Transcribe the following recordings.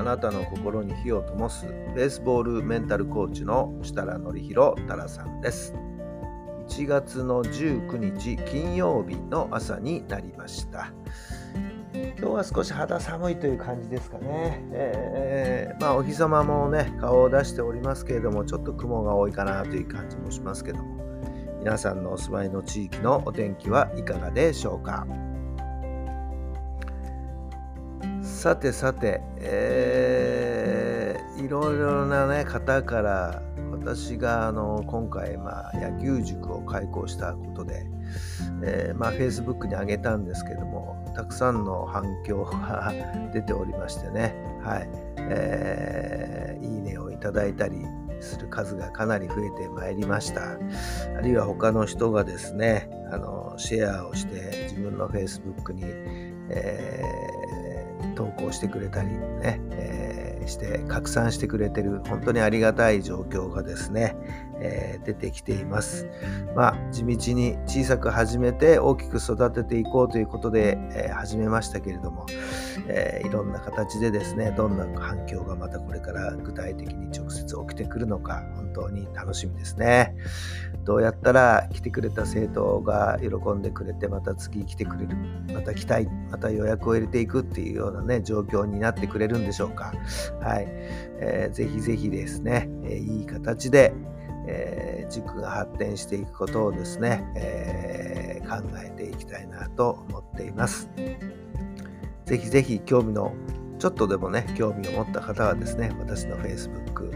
あなたの心に火を灯すベースボールメンタルコーチの設楽範弘太良さんです。1月の19日金曜日の朝になりました。今日は少し肌寒いという感じですかね。えーまあお日様もね顔を出しておりますけれどもちょっと雲が多いかなという感じもしますけども皆さんのお住まいの地域のお天気はいかがでしょうか。さてさて、えーいろいろな、ね、方から私があの今回、まあ、野球塾を開講したことで、えーまあ、Facebook に上げたんですけどもたくさんの反響が 出ておりましてね、はいえーいいねをいただいたりする数がかなり増えてまいりました。あるいは他の人がですねあのシェアをして自分の Facebook に、えー投稿してくれたりね、えーして拡散してくれてる本当にありがたい状況がですね、えー出てきています。まあ地道に小さく始めて大きく育てていこうということで、えー始めましたけれども、えーいろんな形でですねどんな反響がまたこれから具体的に直接起きてくるのか本当に楽しみですね。どうやったら来てくれた生徒が喜んでくれてまた次来てくれるまた来たいまた予約を入れていくっていうようなね状況になってくれるんでしょうかはい、えーぜひぜひですね、えいい形で、えー塾が発展していくことをですね、えー考えていきたいなと思っています。ぜひぜひ興味のちょっとでもね興味を持った方はですね私の Facebook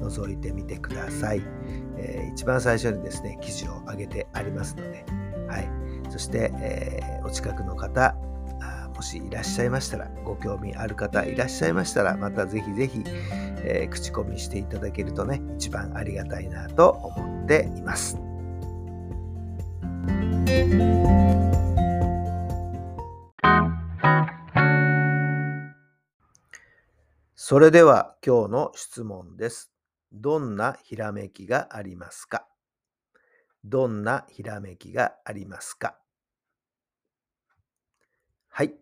覗いてみてください、えー一番最初にですね記事を上げてありますので、はい、そして、えーお近くの方もしいらっしゃいましたらご興味ある方いらっしゃいましたらまたぜひぜひ、えー口コミしていただけるとね一番ありがたいなと思っています。それでは今日の質問です。どんなひらめきがありますか？どんなひらめきがありますか？はい。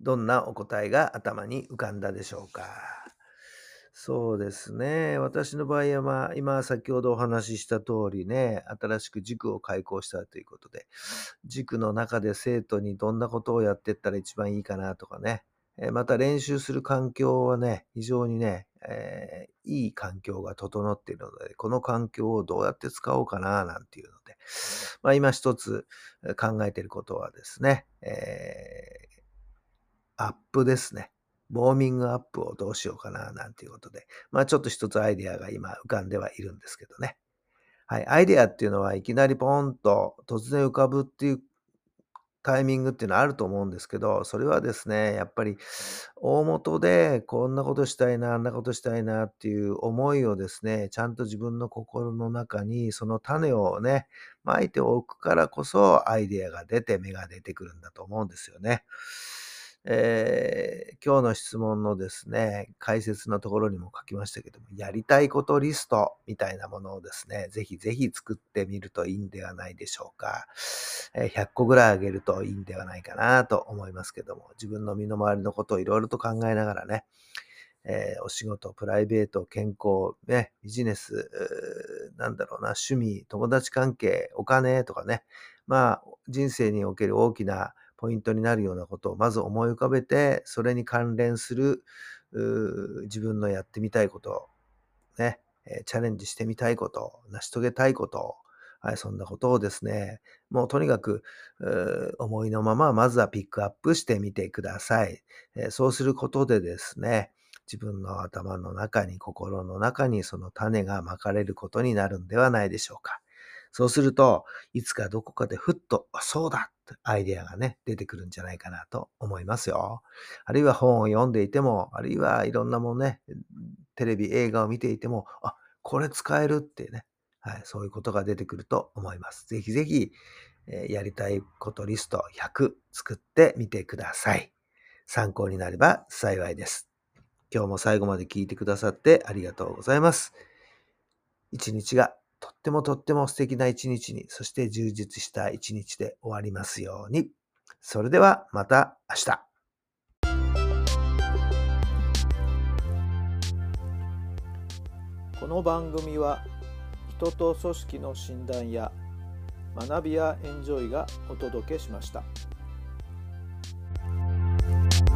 どんなお答えが頭に浮かんだでしょうか？そうですね。私の場合は、まあ、今先ほどお話しした通りね、新しく塾を開講したということで、塾の中で生徒にどんなことをやっていったら一番いいかなとかね、また練習する環境はね、非常にね、えーいい環境が整っているので、この環境をどうやって使おうかな、なんていうので、まあ今一つ考えていることはですね、えアップですね。ウォーミングアップをどうしようかな、なんていうことで、まあちょっと一つアイデアが今浮かんではいるんですけどね。はい、アイデアっていうのはいきなりポンと突然浮かぶっていうタイミングっていうのはあると思うんですけど、それはですね、やっぱり大元でこんなことしたいな、あんなことしたいなっていう思いをですね、ちゃんと自分の心の中にその種をね、まいておくからこそアイデアが出て芽が出てくるんだと思うんですよね。えー今日の質問のですね、解説のところにも書きましたけども、やりたいことリストみたいなものをですね、ぜひぜひ作ってみるといいんではないでしょうか。えー100個ぐらいあげるといいんではないかなと思いますけども、自分の身の回りのことをいろいろと考えながらね、えーお仕事、プライベート、健康、ね、ビジネス、なんだろうな、趣味、友達関係、お金とかね、まあ、人生における大きなポイントになるようなことをまず思い浮かべて、それに関連する自分のやってみたいこと、ね、チャレンジしてみたいこと、成し遂げたいこと、はい、そんなことをですね、もうとにかく思いのまま、まずはピックアップしてみてください。えそうすることでですね、自分の頭の中に、心の中にその種がまかれることになるんではないでしょうか。そうすると、いつかどこかでふっと、そうだアイデアがね、出てくるんじゃないかなと思いますよ。あるいは本を読んでいても、あるいはいろんなものね、テレビ、映画を見ていても、あ、これ使えるってね、はい、そういうことが出てくると思います。ぜひぜひ、えー、やりたいことリスト100作ってみてください。参考になれば幸いです。今日も最後まで聞いてくださってありがとうございます。一日がとってもとっても素敵な一日に、そして充実した一日で終わりますように。それではまた明日。この番組は人と組織の診断や学びやエンジョイがお届けしました。